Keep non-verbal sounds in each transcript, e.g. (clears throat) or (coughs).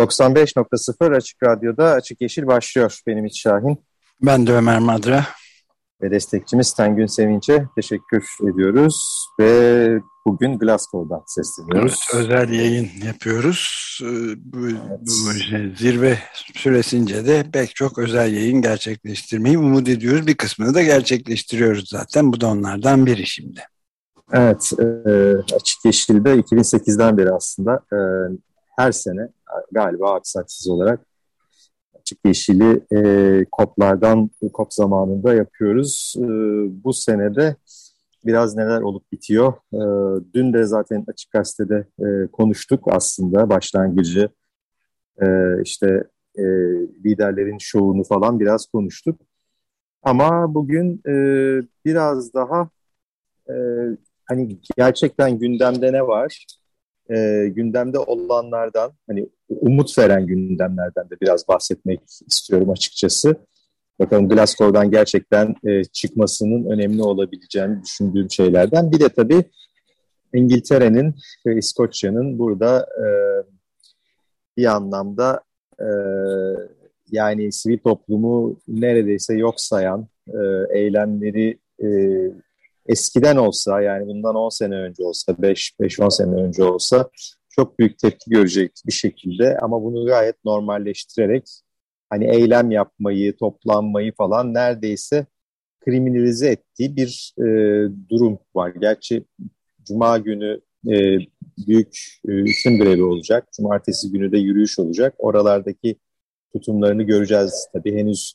...95.0 Açık Radyo'da Açık Yeşil başlıyor. Benim İç Şahin. Ben de Ömer Madra. Ve destekçimiz Tengün Sevinç'e teşekkür ediyoruz. Ve bugün Glasgow'dan sesleniyoruz. Evet, özel yayın yapıyoruz. Ee, bu, evet. bu şey, zirve süresince de pek çok özel yayın gerçekleştirmeyi umut ediyoruz. Bir kısmını da gerçekleştiriyoruz zaten. Bu da onlardan biri şimdi. Evet, e, Açık Yeşil'de 2008'den beri aslında e, her sene galiba aksaksız olarak Açık Yeşil'i e, COP'lardan, COP zamanında yapıyoruz. E, bu senede biraz neler olup bitiyor. E, dün de zaten Açık Gazete'de e, konuştuk aslında başlangıcı. E, işte e, liderlerin şovunu falan biraz konuştuk. Ama bugün e, biraz daha e, hani gerçekten gündemde ne var? E, gündemde olanlardan hani umut veren gündemlerden de biraz bahsetmek istiyorum açıkçası. Bakalım Glasgow'dan gerçekten e, çıkmasının önemli olabileceğini düşündüğüm şeylerden. Bir de tabii İngiltere'nin ve İskoçya'nın burada e, bir anlamda e, yani sivil toplumu neredeyse yok sayan e, eylemleri e, eskiden olsa yani bundan 10 sene önce olsa 5-10 sene önce olsa çok büyük tepki görecek bir şekilde ama bunu gayet normalleştirerek hani eylem yapmayı, toplanmayı falan neredeyse kriminalize ettiği bir e, durum var. Gerçi Cuma günü e, büyük e, isim grevi olacak. Cumartesi günü de yürüyüş olacak. Oralardaki tutumlarını göreceğiz. Tabii henüz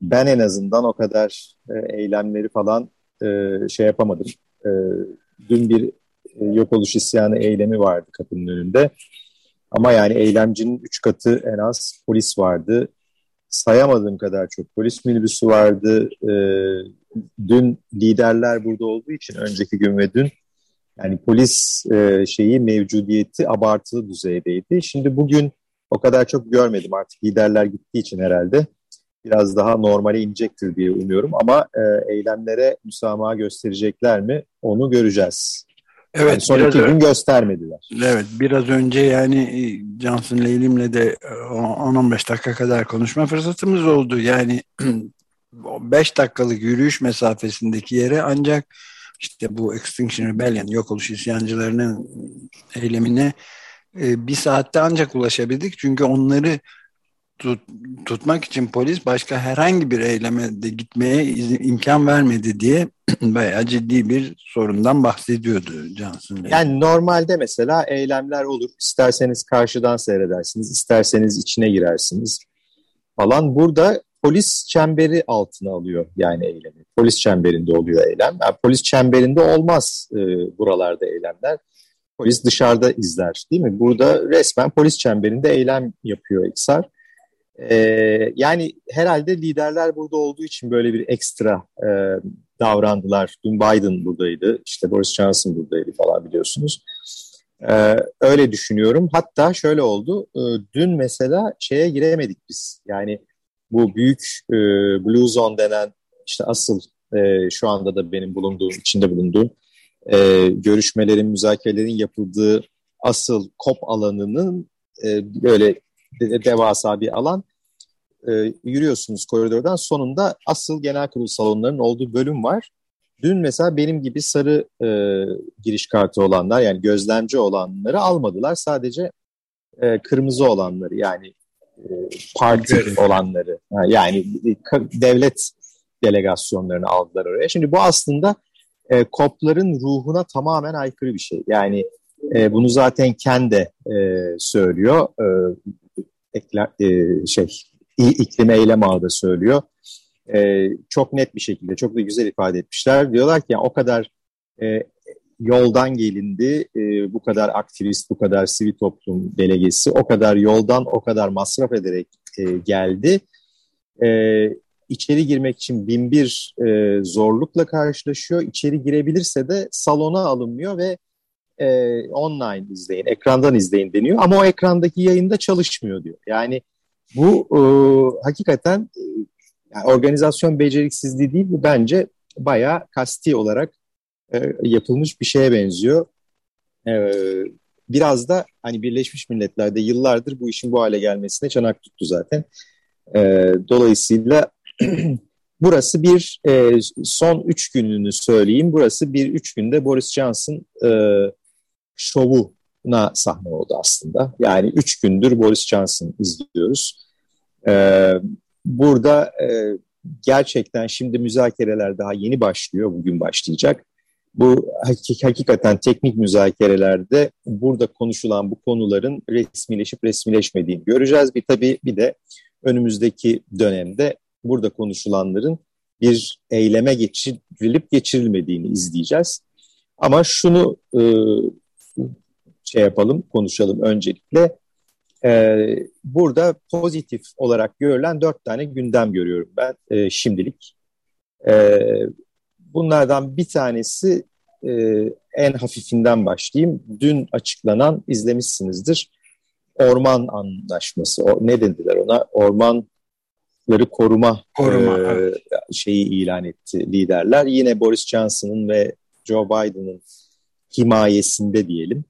ben en azından o kadar e, eylemleri falan e, şey yapamadım. E, dün bir e, yok oluş isyanı eylemi vardı kapının önünde. Ama yani eylemcinin üç katı en az polis vardı. Sayamadığım kadar çok polis minibüsü vardı. E, dün liderler burada olduğu için önceki gün ve dün yani polis e, şeyi mevcudiyeti abartılı düzeydeydi. Şimdi bugün o kadar çok görmedim artık liderler gittiği için herhalde biraz daha normale inecektir diye umuyorum ama e, eylemlere müsamaha gösterecekler mi onu göreceğiz. Evet, yani sonraki gün göstermediler. Evet, biraz önce yani e, Johnson Leylim'le de 10-15 e, dakika kadar konuşma fırsatımız oldu. Yani (clears throat) 5 dakikalık yürüyüş mesafesindeki yere ancak işte bu Extinction Rebellion, yok oluş isyancılarının eylemine e, bir saatte ancak ulaşabildik. Çünkü onları tut, tutmak için polis başka herhangi bir eyleme de gitmeye izin, imkan vermedi diye (clears throat) bayağı ciddi bir sorundan bahsediyordu Johnson. Yani normalde mesela eylemler olur. İsterseniz karşıdan seyredersiniz, isterseniz içine girersiniz falan. Burada polis çemberi altına alıyor yani eylemi. Polis çemberinde oluyor eylem. Yani polis çemberinde olmaz e, buralarda eylemler. Polis dışarıda izler değil mi? Burada resmen polis çemberinde eylem yapıyor İksar. Ee, yani herhalde liderler burada olduğu için böyle bir ekstra e, davrandılar. Dün Biden buradaydı, işte Boris Johnson buradaydı falan biliyorsunuz. Ee, öyle düşünüyorum. Hatta şöyle oldu, e, dün mesela şeye giremedik biz. Yani bu büyük e, Blue Zone denen işte asıl e, şu anda da benim bulunduğum, içinde bulunduğum e, görüşmelerin, müzakerelerin yapıldığı asıl COP alanının e, böyle devasa bir alan. E, yürüyorsunuz koridordan sonunda asıl genel kurul salonlarının olduğu bölüm var. Dün mesela benim gibi sarı e, giriş kartı olanlar yani gözlemci olanları almadılar. Sadece e, kırmızı olanları yani e, parti olanları yani devlet delegasyonlarını aldılar oraya. Şimdi bu aslında e, KOP'ların ruhuna tamamen aykırı bir şey. Yani e, bunu zaten kendi e, söylüyor. E, ekler, e, şey iklim eylem ağı söylüyor. E, çok net bir şekilde, çok da güzel ifade etmişler. Diyorlar ki yani o kadar e, yoldan gelindi. E, bu kadar aktivist, bu kadar sivil toplum delegesi o kadar yoldan, o kadar masraf ederek e, geldi. E, içeri girmek için bin bir e, zorlukla karşılaşıyor. İçeri girebilirse de salona alınmıyor ve e, online izleyin, ekrandan izleyin deniyor. Ama o ekrandaki yayında çalışmıyor diyor. Yani bu e, hakikaten e, yani organizasyon beceriksizliği değil bu bence bayağı kasti olarak e, yapılmış bir şeye benziyor. E, biraz da hani Birleşmiş Milletler'de yıllardır bu işin bu hale gelmesine çanak tuttu zaten. E, dolayısıyla (clears throat) burası bir e, son üç gününü söyleyeyim. Burası bir üç günde Boris Johnson e, şovuna sahne oldu aslında. Yani üç gündür Boris Johnson izliyoruz. E, burada e, gerçekten şimdi müzakereler daha yeni başlıyor, bugün başlayacak. Bu hakik hakikaten teknik müzakerelerde burada konuşulan bu konuların resmileşip resmileşmediğini göreceğiz. Bir tabii bir de önümüzdeki dönemde burada konuşulanların bir eyleme geçirilip geçirilmediğini izleyeceğiz. Ama şunu e, şey yapalım, konuşalım öncelikle. E, burada pozitif olarak görülen dört tane gündem görüyorum ben e, şimdilik. E, bunlardan bir tanesi e, en hafifinden başlayayım. Dün açıklanan, izlemişsinizdir, Orman Anlaşması. O, ne dediler ona? Ormanları koruma, koruma e, evet. şeyi ilan etti liderler. Yine Boris Johnson'ın ve Joe Biden'ın himayesinde diyelim.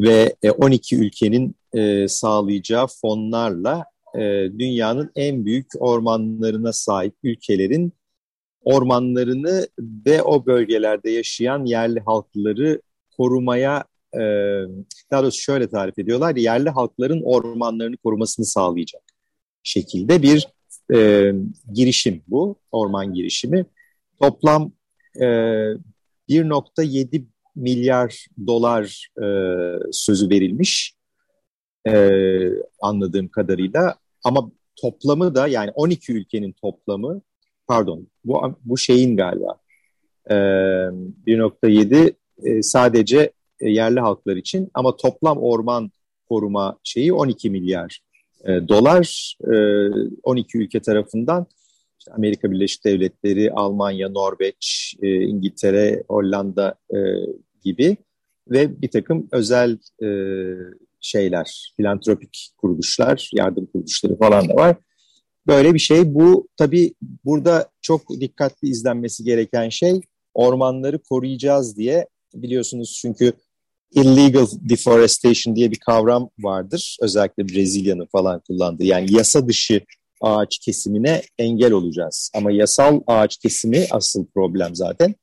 Ve 12 e, ülkenin e, sağlayacağı fonlarla e, dünyanın en büyük ormanlarına sahip ülkelerin ormanlarını ve o bölgelerde yaşayan yerli halkları korumaya daha doğrusu şöyle tarif ediyorlar yerli halkların ormanlarını korumasını sağlayacak şekilde bir e, girişim bu orman girişimi. Toplam e, 1.7 milyar dolar e, sözü verilmiş e, anladığım kadarıyla. Ama toplamı da yani 12 ülkenin toplamı pardon bu, bu şeyin galiba e, 1.7 e, sadece e, yerli halklar için. Ama toplam orman koruma şeyi 12 milyar e, dolar e, 12 ülke tarafından. Amerika Birleşik Devletleri, Almanya, Norveç, e, İngiltere, Hollanda e, gibi ve bir takım özel e, şeyler, filantropik kuruluşlar, yardım kuruluşları falan da var. Böyle bir şey. Bu tabii burada çok dikkatli izlenmesi gereken şey ormanları koruyacağız diye biliyorsunuz çünkü illegal deforestation diye bir kavram vardır. Özellikle Brezilya'nın falan kullandığı yani yasa dışı ağaç kesimine engel olacağız. Ama yasal ağaç kesimi asıl problem zaten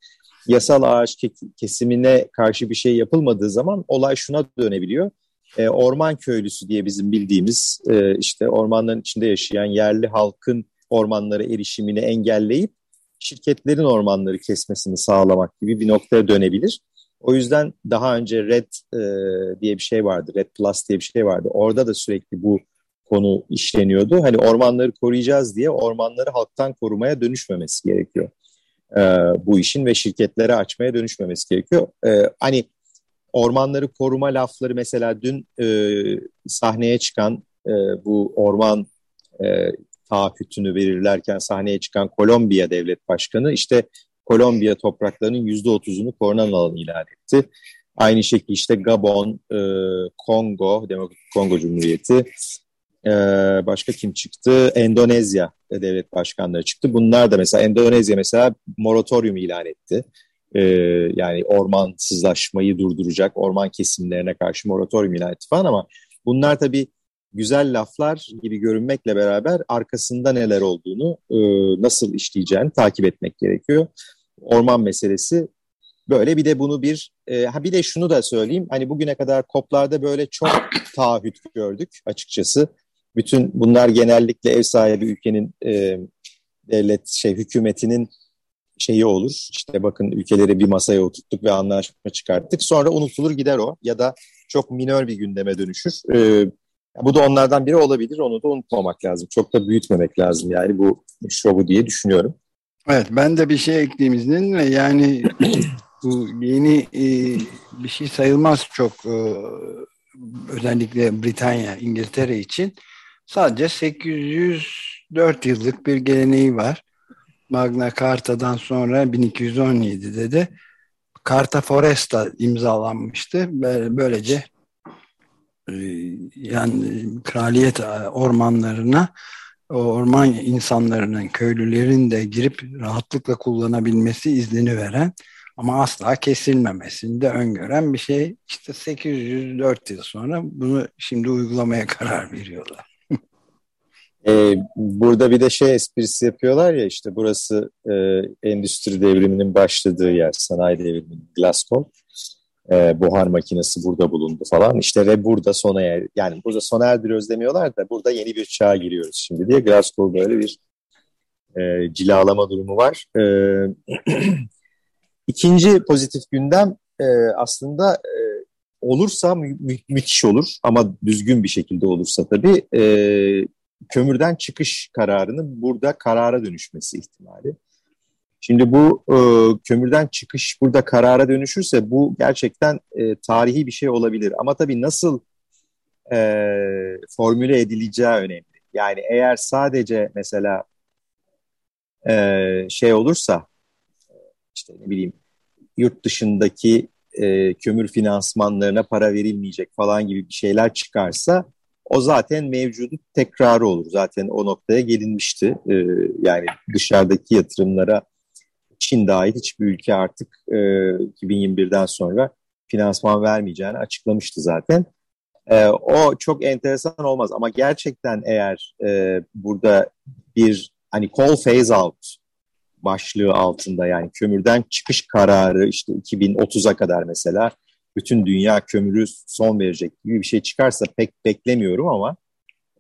yasal ağaç kesimine karşı bir şey yapılmadığı zaman olay şuna dönebiliyor. E, orman köylüsü diye bizim bildiğimiz e, işte ormanların içinde yaşayan yerli halkın ormanlara erişimini engelleyip şirketlerin ormanları kesmesini sağlamak gibi bir noktaya dönebilir. O yüzden daha önce Red e, diye bir şey vardı, Red Plus diye bir şey vardı. Orada da sürekli bu konu işleniyordu. Hani ormanları koruyacağız diye ormanları halktan korumaya dönüşmemesi gerekiyor e, bu işin ve şirketlere açmaya dönüşmemesi gerekiyor. E, hani ormanları koruma lafları mesela dün e, sahneye çıkan e, bu orman e, taahhütünü verirlerken sahneye çıkan Kolombiya Devlet Başkanı işte Kolombiya topraklarının yüzde otuzunu korunan alan ilan etti. Aynı şekilde işte Gabon, e, Kongo, Demokratik Kongo Cumhuriyeti, ee, başka kim çıktı? Endonezya devlet başkanları çıktı. Bunlar da mesela Endonezya mesela moratorium ilan etti. Ee, yani ormansızlaşmayı durduracak, orman kesimlerine karşı moratorium ilan etti falan ama bunlar tabii güzel laflar gibi görünmekle beraber arkasında neler olduğunu, e, nasıl işleyeceğini takip etmek gerekiyor. Orman meselesi böyle bir de bunu bir e, ha bir de şunu da söyleyeyim hani bugüne kadar koplarda böyle çok taahhüt gördük açıkçası bütün bunlar genellikle ev sahibi ülkenin e, devlet şey hükümetinin şeyi olur. İşte bakın ülkeleri bir masaya oturttuk ve anlaşma çıkarttık. Sonra unutulur gider o ya da çok minör bir gündeme dönüşür. E, bu da onlardan biri olabilir. Onu da unutmamak lazım. Çok da büyütmemek lazım yani bu şovu diye düşünüyorum. Evet ben de bir şey ekleyeyim izninle yani (clears throat) Bu yeni e, bir şey sayılmaz çok e, özellikle Britanya, İngiltere için sadece 804 yıllık bir geleneği var. Magna Carta'dan sonra 1217'de de Carta Foresta imzalanmıştı. Böylece e, yani kraliyet ormanlarına o orman insanlarının, köylülerin de girip rahatlıkla kullanabilmesi iznini veren ama asla kesilmemesini de öngören bir şey. İşte 804 yıl sonra bunu şimdi uygulamaya (laughs) karar veriyorlar. Ee, burada bir de şey esprisi yapıyorlar ya işte burası e, endüstri devriminin başladığı yer, sanayi devriminin Glasgow. E, buhar makinesi burada bulundu falan. İşte ve burada sona er, yani burada sona erdiriyoruz demiyorlar da burada yeni bir çağa giriyoruz şimdi diye Glasgow böyle bir e, cilalama durumu var. E, (clears throat) ikinci pozitif gündem e, aslında e, olursa mü mü müthiş olur ama düzgün bir şekilde olursa tabii e, kömürden çıkış kararının burada karara dönüşmesi ihtimali. Şimdi bu e, kömürden çıkış burada karara dönüşürse bu gerçekten e, tarihi bir şey olabilir. Ama tabii nasıl e, formüle edileceği önemli. Yani eğer sadece mesela e, şey olursa işte ne bileyim yurt dışındaki e, kömür finansmanlarına para verilmeyecek falan gibi bir şeyler çıkarsa o zaten mevcudu tekrarı olur. Zaten o noktaya gelinmişti. E, yani dışarıdaki yatırımlara Çin dahil hiçbir ülke artık e, 2021'den sonra finansman vermeyeceğini açıklamıştı zaten. E, o çok enteresan olmaz ama gerçekten eğer e, burada bir hani coal phase out başlığı altında yani kömürden çıkış kararı işte 2030'a kadar mesela bütün dünya kömürü son verecek gibi bir şey çıkarsa pek beklemiyorum ama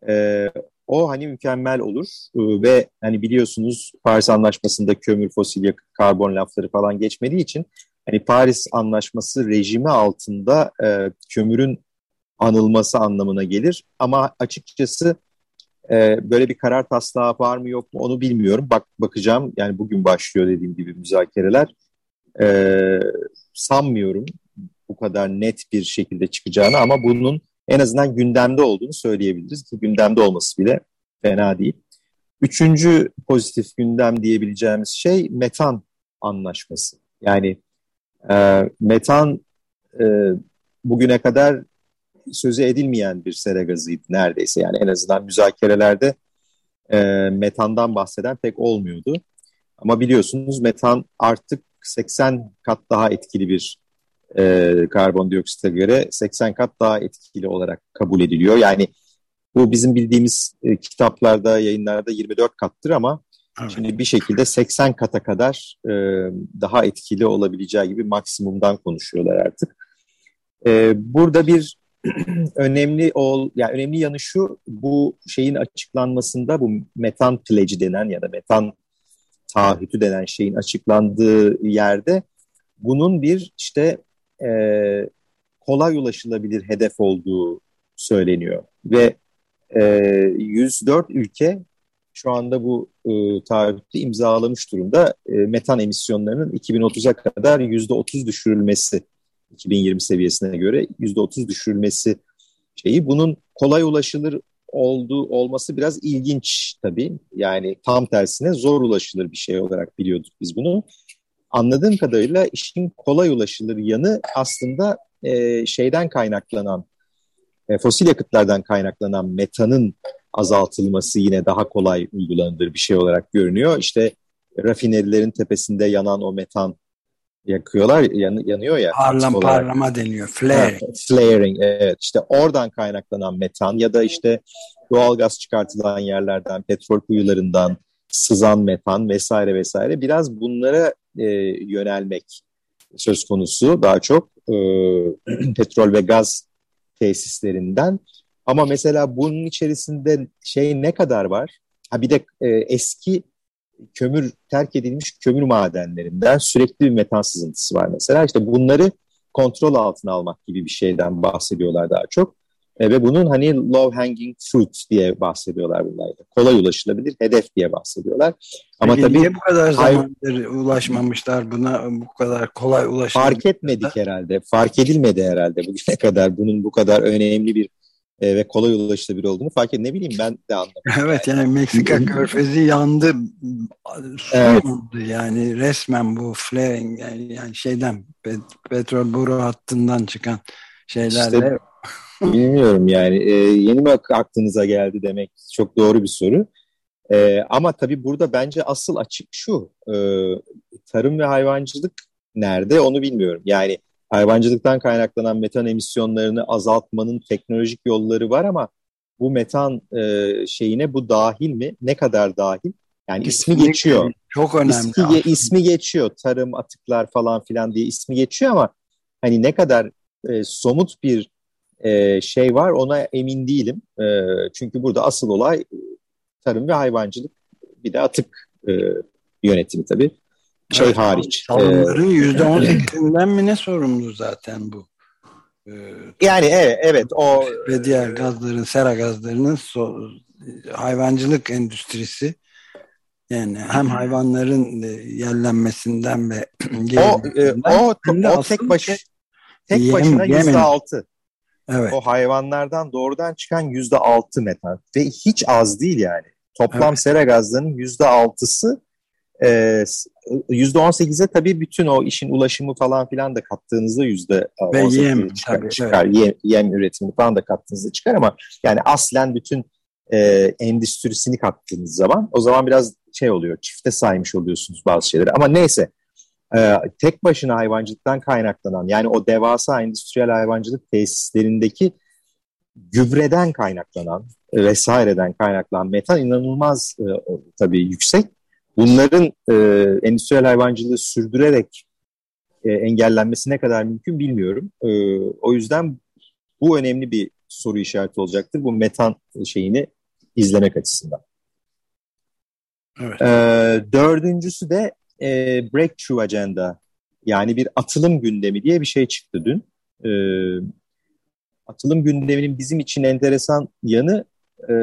e, o hani mükemmel olur e, ve hani biliyorsunuz Paris Anlaşması'nda kömür, fosil yakıt, karbon lafları falan geçmediği için hani Paris Anlaşması rejimi altında e, kömürün anılması anlamına gelir. Ama açıkçası e, böyle bir karar taslağı var mı yok mu onu bilmiyorum. Bak bakacağım yani bugün başlıyor dediğim gibi müzakereler. E, sanmıyorum bu kadar net bir şekilde çıkacağını ama bunun en azından gündemde olduğunu söyleyebiliriz ki gündemde olması bile fena değil. Üçüncü pozitif gündem diyebileceğimiz şey metan anlaşması. Yani e, metan e, bugüne kadar sözü edilmeyen bir sera gazıydı neredeyse. Yani en azından müzakerelerde e, metandan bahseden pek olmuyordu. Ama biliyorsunuz metan artık 80 kat daha etkili bir e, karbondioksite göre 80 kat daha etkili olarak kabul ediliyor. Yani bu bizim bildiğimiz e, kitaplarda, yayınlarda 24 kattır ama evet. şimdi bir şekilde 80 kata kadar e, daha etkili olabileceği gibi maksimumdan konuşuyorlar artık. E, burada bir (clears throat) önemli ol, yani önemli yanı şu, bu şeyin açıklanmasında bu metan pledge denen ya da metan taahhütü denen şeyin açıklandığı yerde bunun bir işte e, kolay ulaşılabilir hedef olduğu söyleniyor. Ve e, 104 ülke şu anda bu e, taahhütü imzalamış durumda. E, metan emisyonlarının 2030'a kadar %30 düşürülmesi 2020 seviyesine göre %30 düşürülmesi şeyi. Bunun kolay ulaşılır olduğu olması biraz ilginç tabii. Yani tam tersine zor ulaşılır bir şey olarak biliyorduk biz bunu anladığım kadarıyla işin kolay ulaşılır yanı aslında e, şeyden kaynaklanan, e, fosil yakıtlardan kaynaklanan metanın azaltılması yine daha kolay uygulanır bir şey olarak görünüyor. İşte rafinerilerin tepesinde yanan o metan yakıyorlar, yan, yanıyor ya. Parlam, parlama deniyor, flare. flaring, evet. İşte oradan kaynaklanan metan ya da işte doğal gaz çıkartılan yerlerden, petrol kuyularından sızan metan vesaire vesaire biraz bunlara e, yönelmek söz konusu daha çok e, (clears throat) petrol ve gaz tesislerinden. Ama mesela bunun içerisinde şey ne kadar var? Ha bir de e, eski kömür terk edilmiş kömür madenlerinden sürekli bir metan sızıntısı var mesela. İşte bunları kontrol altına almak gibi bir şeyden bahsediyorlar daha çok. E, ve bunun hani low hanging fruit diye bahsediyorlar bunlarda. Kolay ulaşılabilir hedef diye bahsediyorlar. Ama Peki tabii niye bu kadar zamandır ulaşmamışlar buna bu kadar kolay ulaşılabilir? Fark etmedik herhalde. Fark edilmedi herhalde bugüne (laughs) kadar bunun bu kadar önemli bir e, ve kolay ulaşılabilir olduğunu fark et. Ne bileyim ben de anlamadım. (laughs) evet yani Meksika (laughs) körfezi yandı. Su evet. yani resmen bu flaring yani, yani şeyden pet, petrol boru hattından çıkan şeylerle. İşte, bilmiyorum yani e, yeni mi aklınıza geldi demek çok doğru bir soru. E, ama tabii burada bence asıl açık şu e, tarım ve hayvancılık nerede onu bilmiyorum. Yani hayvancılıktan kaynaklanan metan emisyonlarını azaltmanın teknolojik yolları var ama bu metan e, şeyine bu dahil mi? Ne kadar dahil? Yani ismi geçiyor. Çok önemli. İsmi, ismi geçiyor. Tarım, atıklar falan filan diye ismi geçiyor ama hani ne kadar e, somut bir e, şey var ona emin değilim. E, çünkü burada asıl olay tarım ve hayvancılık bir de atık e, yönetimi tabii şey evet, hariç. Salımların yüzde on (laughs) sekizinden mi ne sorumlu zaten bu? Ee, yani evet, evet o ve diğer gazların, sera gazlarının so, hayvancılık endüstrisi yani hem hayvanların e, yerlenmesinden ve (clears throat) o, e, o, o tek baş tek yem, başına yüzde altı. Evet. O hayvanlardan doğrudan çıkan yüzde altı metan ve hiç az değil yani. Toplam evet. sera gazlarının yüzde altısı %18'e tabii bütün o işin ulaşımı falan filan da kattığınızda yüzde Ve yem çıkar. Tabii, çıkar. Evet. Yem, yem üretimi falan da kattığınızda çıkar ama yani aslen bütün e, endüstrisini kattığınız zaman o zaman biraz şey oluyor çifte saymış oluyorsunuz bazı şeyleri ama neyse e, tek başına hayvancılıktan kaynaklanan yani o devasa endüstriyel hayvancılık tesislerindeki gübreden kaynaklanan vesaireden kaynaklanan metan inanılmaz e, tabii yüksek Bunların e, endüstriyel hayvancılığı sürdürerek e, engellenmesi ne kadar mümkün bilmiyorum. E, o yüzden bu önemli bir soru işareti olacaktır. Bu metan şeyini izlemek açısından. Evet. E, dördüncüsü de e, Breakthrough Agenda yani bir atılım gündemi diye bir şey çıktı dün. E, atılım gündeminin bizim için enteresan yanı e,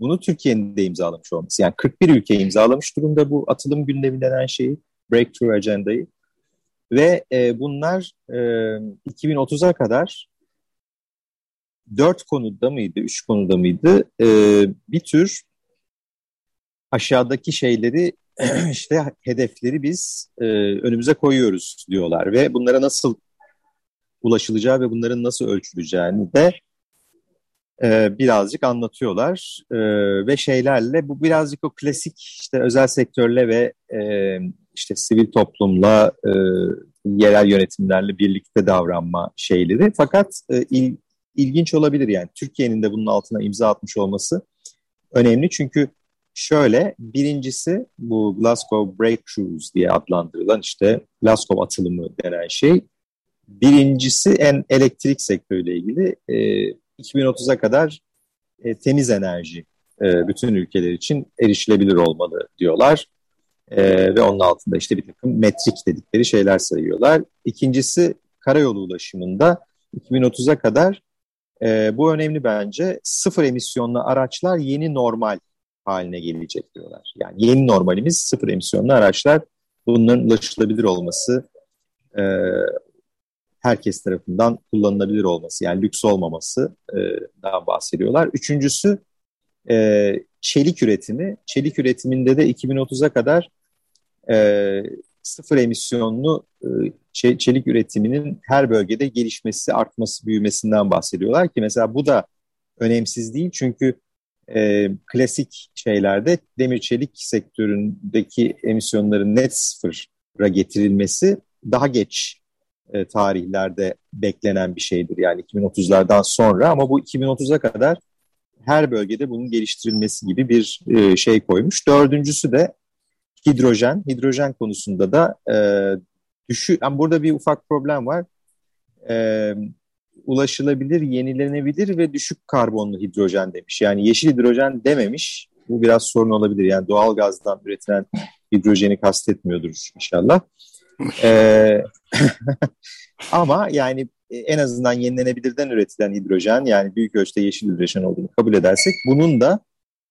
bunu Türkiye'nin de imzalamış olması. Yani 41 ülke imzalamış durumda bu atılım gündemi denen şeyi, Breakthrough Agenda'yı. Ve e, bunlar e, 2030'a kadar dört konuda mıydı, üç konuda mıydı e, bir tür aşağıdaki şeyleri (clears throat) işte hedefleri biz e, önümüze koyuyoruz diyorlar ve bunlara nasıl ulaşılacağı ve bunların nasıl ölçüleceğini de e, birazcık anlatıyorlar. E, ve şeylerle bu birazcık o klasik işte özel sektörle ve e, işte sivil toplumla e, yerel yönetimlerle birlikte davranma şeyleri. Fakat e, il, ilginç olabilir yani. Türkiye'nin de bunun altına imza atmış olması önemli. Çünkü şöyle birincisi bu Glasgow Breakthroughs diye adlandırılan işte Glasgow atılımı denen şey birincisi en elektrik sektörüyle ilgili e, 2030'a kadar e, temiz enerji e, bütün ülkeler için erişilebilir olmalı diyorlar. E, ve onun altında işte bir takım metrik dedikleri şeyler sayıyorlar. İkincisi karayolu ulaşımında 2030'a kadar e, bu önemli bence sıfır emisyonlu araçlar yeni normal haline gelecek diyorlar. Yani yeni normalimiz sıfır emisyonlu araçlar bunların ulaşılabilir olması, e, herkes tarafından kullanılabilir olması yani lüks olmaması e, daha bahsediyorlar. Üçüncüsü e, çelik üretimi. Çelik üretiminde de 2030'a kadar e, sıfır emisyonlu e, çelik üretiminin her bölgede gelişmesi, artması, büyümesinden bahsediyorlar ki mesela bu da önemsiz değil çünkü e, klasik şeylerde demir çelik sektöründeki emisyonların net sıfıra getirilmesi daha geç e, tarihlerde beklenen bir şeydir. Yani 2030'lardan sonra ama bu 2030'a kadar her bölgede bunun geliştirilmesi gibi bir e, şey koymuş. Dördüncüsü de hidrojen. Hidrojen konusunda da e, düşü, yani burada bir ufak problem var. E, ulaşılabilir, yenilenebilir ve düşük karbonlu hidrojen demiş. Yani yeşil hidrojen dememiş. Bu biraz sorun olabilir. Yani doğal gazdan üretilen hidrojeni kastetmiyordur inşallah. (laughs) ee, (laughs) ama yani e, en azından yenilenebilirden üretilen hidrojen yani büyük ölçüde yeşil hidrojen olduğunu kabul edersek bunun da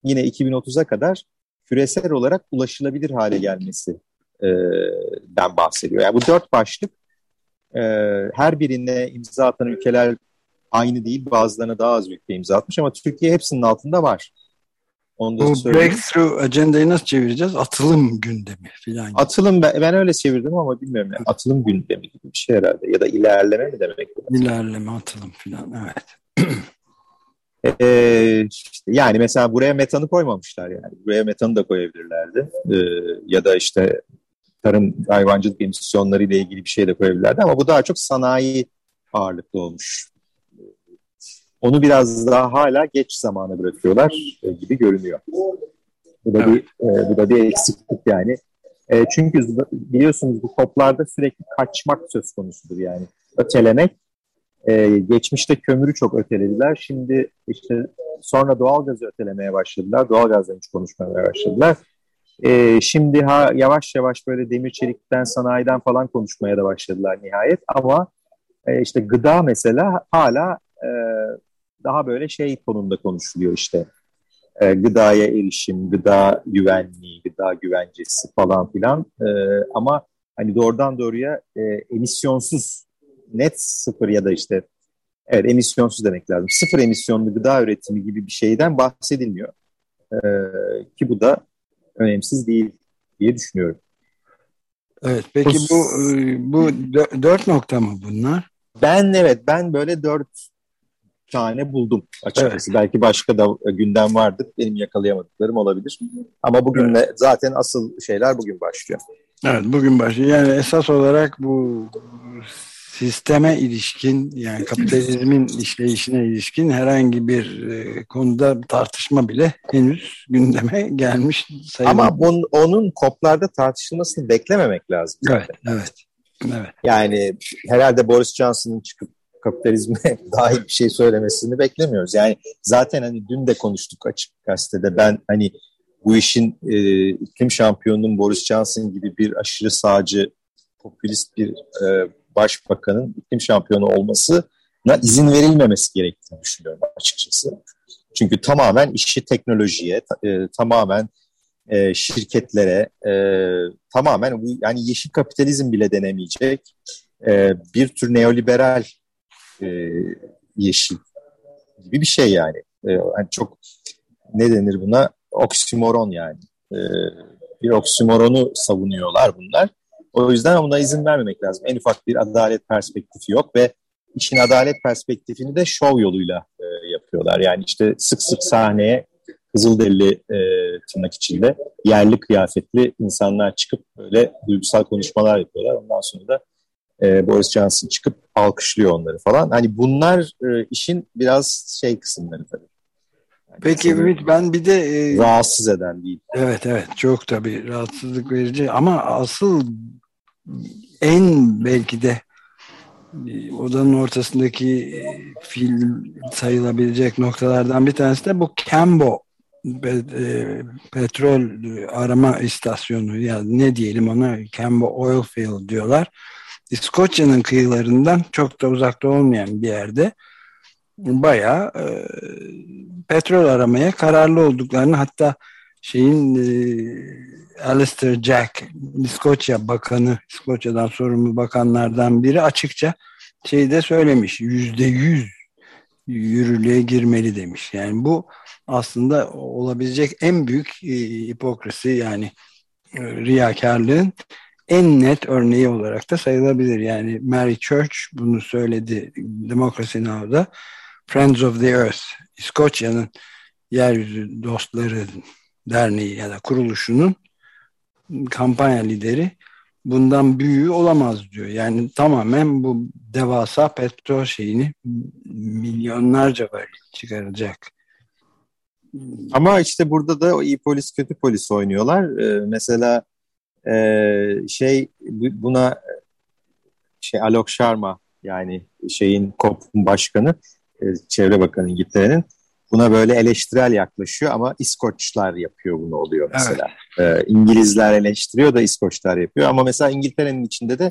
yine 2030'a kadar küresel olarak ulaşılabilir hale gelmesi e, den bahsediyor. Yani bu dört başlık e, her birine imza atan ülkeler aynı değil. Bazılarına daha az ülke imza atmış ama Türkiye hepsinin altında var. Onu da Bu söyleyeyim. breakthrough agendayı nasıl çevireceğiz? Atılım gündemi falan. Atılım ben, ben öyle çevirdim ama bilmiyorum. Yani. Atılım gündemi gibi bir şey herhalde. Ya da ilerleme mi demek? İlerleme, atılım falan evet. Ee, işte yani mesela buraya metanı koymamışlar yani. Buraya metanı da koyabilirlerdi. Ee, ya da işte tarım hayvancılık emisyonları ile ilgili bir şey de koyabilirlerdi ama bu daha çok sanayi ağırlıklı olmuş. Onu biraz daha hala geç zamana bırakıyorlar e, gibi görünüyor. Bu da bir e, bu da bir eksiklik yani. E, çünkü biliyorsunuz bu toplarda sürekli kaçmak söz konusudur yani. Ötelemek. E, geçmişte kömürü çok ötelediler. Şimdi işte sonra doğalgazı ötelemeye başladılar. Doğalgazdan hiç konuşmaya başladılar. E, şimdi ha yavaş yavaş böyle demir çelikten, sanayiden falan konuşmaya da başladılar nihayet. Ama e, işte gıda mesela hala e, daha böyle şey konumda konuşuluyor işte. E, gıdaya erişim, gıda güvenliği, gıda güvencesi falan filan. E, ama hani doğrudan doğruya e, emisyonsuz, net sıfır ya da işte evet emisyonsuz demek lazım. Sıfır emisyonlu gıda üretimi gibi bir şeyden bahsedilmiyor. E, ki bu da önemsiz değil diye düşünüyorum. Evet, peki bu bu dört nokta mı bunlar? Ben evet, ben böyle dört tane buldum açıkçası. Evet. Belki başka da gündem vardır. Benim yakalayamadıklarım olabilir. Ama bugün evet. zaten asıl şeyler bugün başlıyor. Evet bugün başlıyor. Yani esas olarak bu sisteme ilişkin yani kapitalizmin işleyişine ilişkin herhangi bir e, konuda tartışma bile henüz gündeme gelmiş sayılır. Ama bunun, onun koplarda tartışılmasını beklememek lazım. Zaten. Evet, evet. Evet. Yani herhalde Boris Johnson'ın çıkıp kapitalizme (laughs) dahil bir şey söylemesini beklemiyoruz. Yani zaten hani dün de konuştuk açık gazetede ben hani bu işin e, iklim şampiyonunun Boris Johnson gibi bir aşırı sağcı popülist bir e, başbakanın iklim şampiyonu olmasına izin verilmemesi gerektiğini düşünüyorum açıkçası. Çünkü tamamen işi teknolojiye, e, tamamen e, şirketlere, e, tamamen bu yani yeşil kapitalizm bile denemeyecek e, bir tür neoliberal e, yeşil gibi bir şey yani. E, yani çok ne denir buna? Oksimoron yani. E, bir oksimoronu savunuyorlar bunlar. O yüzden buna izin vermemek lazım. En ufak bir adalet perspektifi yok ve işin adalet perspektifini de şov yoluyla e, yapıyorlar. Yani işte sık sık sahneye Kızılderili e, tırnak içinde yerli kıyafetli insanlar çıkıp böyle duygusal konuşmalar yapıyorlar. Ondan sonra da e, Boris Johnson çıkıp alkışlıyor onları falan. Hani bunlar e, işin biraz şey kısımları tabii. Peki Ümit ben bir de... E, rahatsız eden değil. Evet evet. Çok tabii rahatsızlık verici. Ama asıl en belki de e, odanın ortasındaki e, film sayılabilecek noktalardan bir tanesi de bu Cambo e, petrol arama istasyonu. Ya yani ne diyelim ona? Cambo Oil Field diyorlar. İskoçya'nın kıyılarından çok da uzakta olmayan bir yerde bayağı e, petrol aramaya kararlı olduklarını hatta şeyin e, Alistair Jack İskoçya bakanı İskoçya'dan sorumlu bakanlardan biri açıkça şeyde söylemiş yüzde yüz yürürlüğe girmeli demiş. Yani bu aslında olabilecek en büyük e, hipokrisi yani e, riyakarlığın en net örneği olarak da sayılabilir. Yani Mary Church bunu söyledi Democracy Now'da. Friends of the Earth, İskoçya'nın Yeryüzü Dostları Derneği ya da kuruluşunun kampanya lideri bundan büyüğü olamaz diyor. Yani tamamen bu devasa petrol şeyini milyonlarca var çıkaracak. Ama işte burada da o iyi polis kötü polis oynuyorlar. Ee, mesela e, şey buna şey Alok Sharma yani şeyin COP'un başkanı Çevre Bakanı İngiltere'nin buna böyle eleştirel yaklaşıyor ama İskoçlar yapıyor bunu oluyor mesela. Evet. E, İngilizler eleştiriyor da İskoçlar yapıyor ama mesela İngiltere'nin içinde de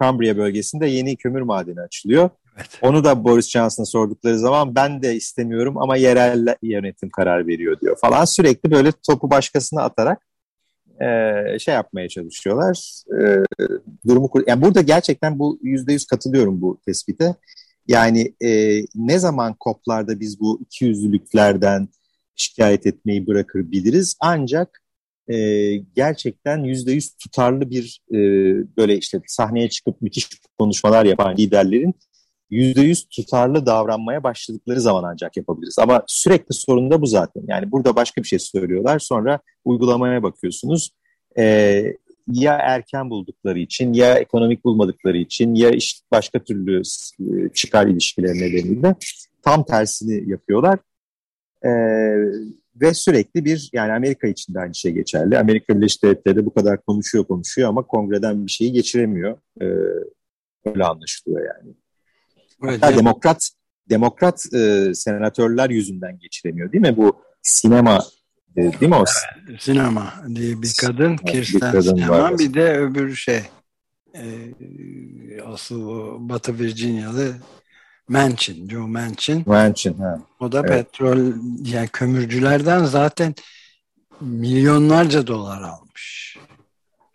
Cambria bölgesinde yeni kömür madeni açılıyor. Evet. Onu da Boris Johnson'a sordukları zaman ben de istemiyorum ama yerel yönetim karar veriyor diyor falan. Sürekli böyle topu başkasına atarak e, şey yapmaya çalışıyorlar. E, durumu yani burada gerçekten bu yüzde yüz katılıyorum bu tespite. Yani e, ne zaman koplarda biz bu iki yüzlülüklerden şikayet etmeyi bırakır biliriz. Ancak e, gerçekten yüzde yüz tutarlı bir e, böyle işte sahneye çıkıp müthiş konuşmalar yapan liderlerin yüzde yüz tutarlı davranmaya başladıkları zaman ancak yapabiliriz. Ama sürekli sorun da bu zaten. Yani burada başka bir şey söylüyorlar sonra uygulamaya bakıyorsunuz. Ee, ya erken buldukları için ya ekonomik bulmadıkları için ya işte başka türlü e, çıkar ilişkileri nedeniyle tam tersini yapıyorlar. Ee, ve sürekli bir yani Amerika için de aynı şey geçerli. Amerika Birleşik Devletleri bu kadar konuşuyor konuşuyor ama kongreden bir şeyi geçiremiyor. Ee, öyle anlaşılıyor yani. Evet, Hatta demokrat demokrat e, senatörler yüzünden geçiremiyor değil mi? Bu sinema e, değil mi o? Sinema diye bir kadın, Kirsten bir kadın Sinema. Var. Bir de öbür şey e, asıl o Batı Virginia'lı Manchin, Joe Manchin. Manchin, ha. O da evet. petrol, yani kömürcülerden zaten milyonlarca dolar almış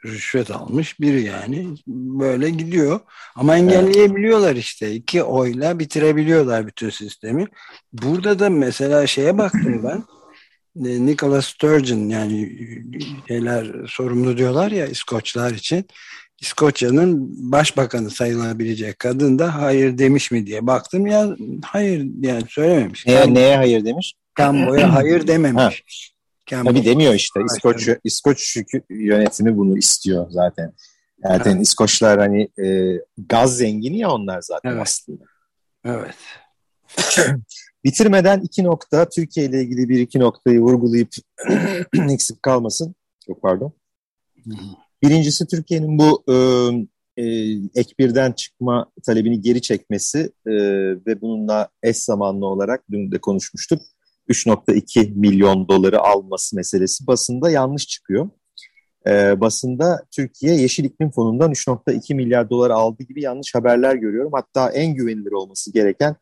rüşvet almış biri yani böyle gidiyor ama engelleyebiliyorlar işte iki oyla bitirebiliyorlar bütün sistemi burada da mesela şeye baktım ben (laughs) Nicholas Sturgeon yani şeyler sorumlu diyorlar ya İskoçlar için İskoçya'nın başbakanı sayılabilecek kadın da hayır demiş mi diye baktım ya hayır yani söylememiş. Neye, neye hayır demiş? Kamboya (clears throat) hayır dememiş. Ha. Tabii demiyor işte. İskoç, İskoç yönetimi bunu istiyor zaten. Zaten evet. İskoçlar hani e, gaz zengini ya onlar zaten evet. aslında. Evet. (coughs) Bitirmeden iki nokta, Türkiye ile ilgili bir iki noktayı vurgulayıp (coughs) eksik kalmasın. Çok pardon. Birincisi Türkiye'nin bu e, e, ek birden çıkma talebini geri çekmesi e, ve bununla eş zamanlı olarak dün de konuşmuştuk 3.2 milyon doları alması meselesi basında yanlış çıkıyor. E, basında Türkiye Yeşil İklim Fonu'ndan 3.2 milyar dolar aldı gibi yanlış haberler görüyorum. Hatta en güvenilir olması gereken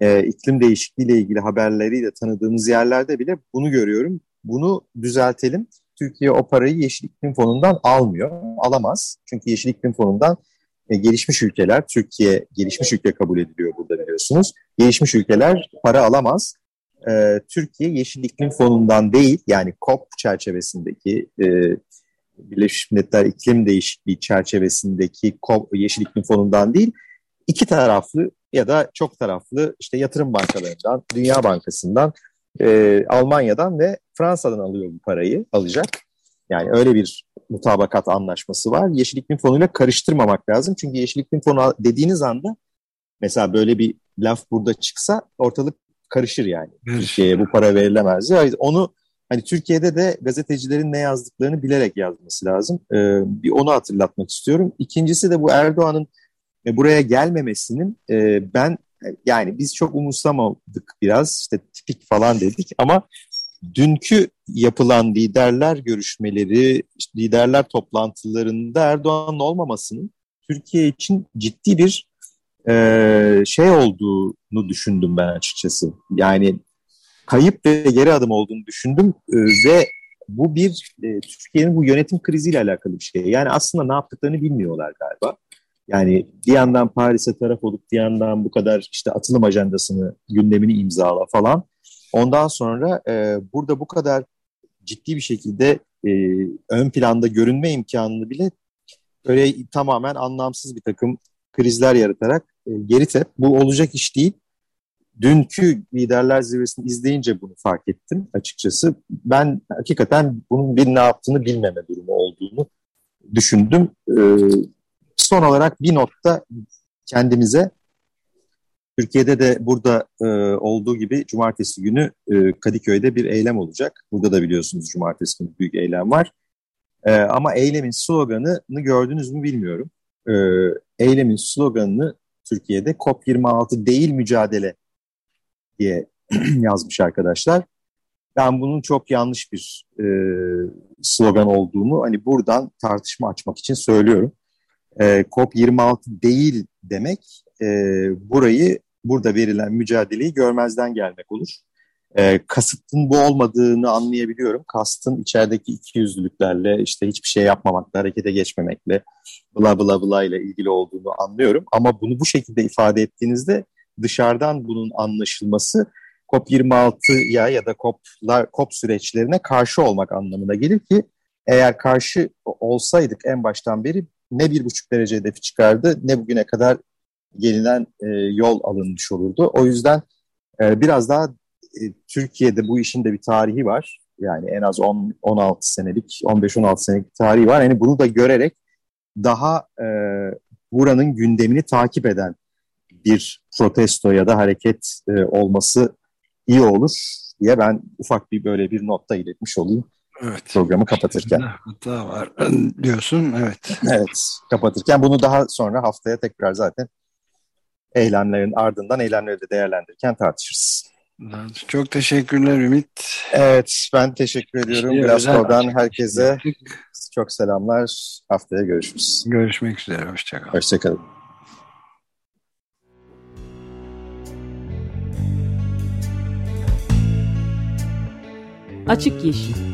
e, iklim değişikliği ile ilgili haberleriyle tanıdığımız yerlerde bile bunu görüyorum. Bunu düzeltelim. Türkiye o parayı Yeşil İklim Fonu'ndan almıyor, alamaz. Çünkü Yeşil İklim Fonu'ndan e, gelişmiş ülkeler, Türkiye gelişmiş ülke kabul ediliyor burada biliyorsunuz. Gelişmiş ülkeler para alamaz e, Türkiye Yeşil İklim Fonu'ndan değil yani COP çerçevesindeki e, Birleşmiş Milletler İklim Değişikliği çerçevesindeki COP, Yeşil İklim Fonu'ndan değil iki taraflı ya da çok taraflı işte yatırım bankalarından, Dünya Bankası'ndan, e, Almanya'dan ve Fransa'dan alıyor bu parayı, alacak. Yani öyle bir mutabakat anlaşması var. Yeşil İklim Fonu'yla karıştırmamak lazım. Çünkü Yeşil İklim Fonu dediğiniz anda mesela böyle bir laf burada çıksa ortalık karışır yani. Türkiye'ye bu para verilemez. Yani onu hani Türkiye'de de gazetecilerin ne yazdıklarını bilerek yazması lazım. Ee, bir onu hatırlatmak istiyorum. İkincisi de bu Erdoğan'ın e, buraya gelmemesinin e, ben yani biz çok umursamadık biraz işte tipik falan dedik ama dünkü yapılan liderler görüşmeleri, liderler toplantılarında Erdoğan'ın olmamasının Türkiye için ciddi bir e, şey olduğunu düşündüm ben açıkçası. Yani kayıp ve geri adım olduğunu düşündüm e, ve bu bir e, Türkiye'nin bu yönetim kriziyle alakalı bir şey. Yani aslında ne yaptıklarını bilmiyorlar galiba. Yani bir yandan Paris'e taraf olup bir yandan bu kadar işte atılım ajandasını, gündemini imzala falan. Ondan sonra e, burada bu kadar ciddi bir şekilde e, ön planda görünme imkanını bile böyle tamamen anlamsız bir takım krizler yaratarak e, geri tep. Bu olacak iş değil. Dünkü liderler zirvesini izleyince bunu fark ettim açıkçası. Ben hakikaten bunun bir ne yaptığını bilmeme durumu olduğunu düşündüm. E, son olarak bir notta kendimize Türkiye'de de burada e, olduğu gibi cumartesi günü e, Kadıköy'de bir eylem olacak. Burada da biliyorsunuz cumartesi günü büyük eylem var. E, ama eylemin sloganını gördünüz mü bilmiyorum. E, eylemin sloganını Türkiye'de COP26 değil mücadele diye (clears throat) yazmış arkadaşlar. Ben bunun çok yanlış bir e, slogan olduğunu hani buradan tartışma açmak için söylüyorum. E, COP26 değil demek e, burayı burada verilen mücadeleyi görmezden gelmek olur. E, kasıtın bu olmadığını anlayabiliyorum. Kastın içerideki iki yüzlülüklerle işte hiçbir şey yapmamakla, harekete geçmemekle, bla bla bla ile ilgili olduğunu anlıyorum. Ama bunu bu şekilde ifade ettiğinizde dışarıdan bunun anlaşılması COP26'ya ya da COP'lar, COP süreçlerine karşı olmak anlamına gelir ki eğer karşı olsaydık en baştan beri ne bir buçuk derece hedefi çıkardı ne bugüne kadar gelinen e, yol alınmış olurdu. O yüzden e, biraz daha e, Türkiye'de bu işin de bir tarihi var. Yani en az 10, 16 senelik, 15-16 senelik bir tarihi var. Yani bunu da görerek daha e, buranın gündemini takip eden bir protesto ya da hareket e, olması iyi olur diye ben ufak bir böyle bir notta iletmiş olayım. Evet. Programı kapatırken. Hata var (clears throat) diyorsun, evet. Evet, kapatırken bunu daha sonra haftaya tekrar zaten eylemlerin ardından eylemleri de değerlendirirken tartışırız. Çok teşekkürler Ümit. Evet, ben teşekkür ediyorum. İşte Glasgow'dan herkese çok selamlar. Haftaya görüşürüz. Görüşmek üzere, hoşçakalın. Hoşçakalın. Açık Yeşil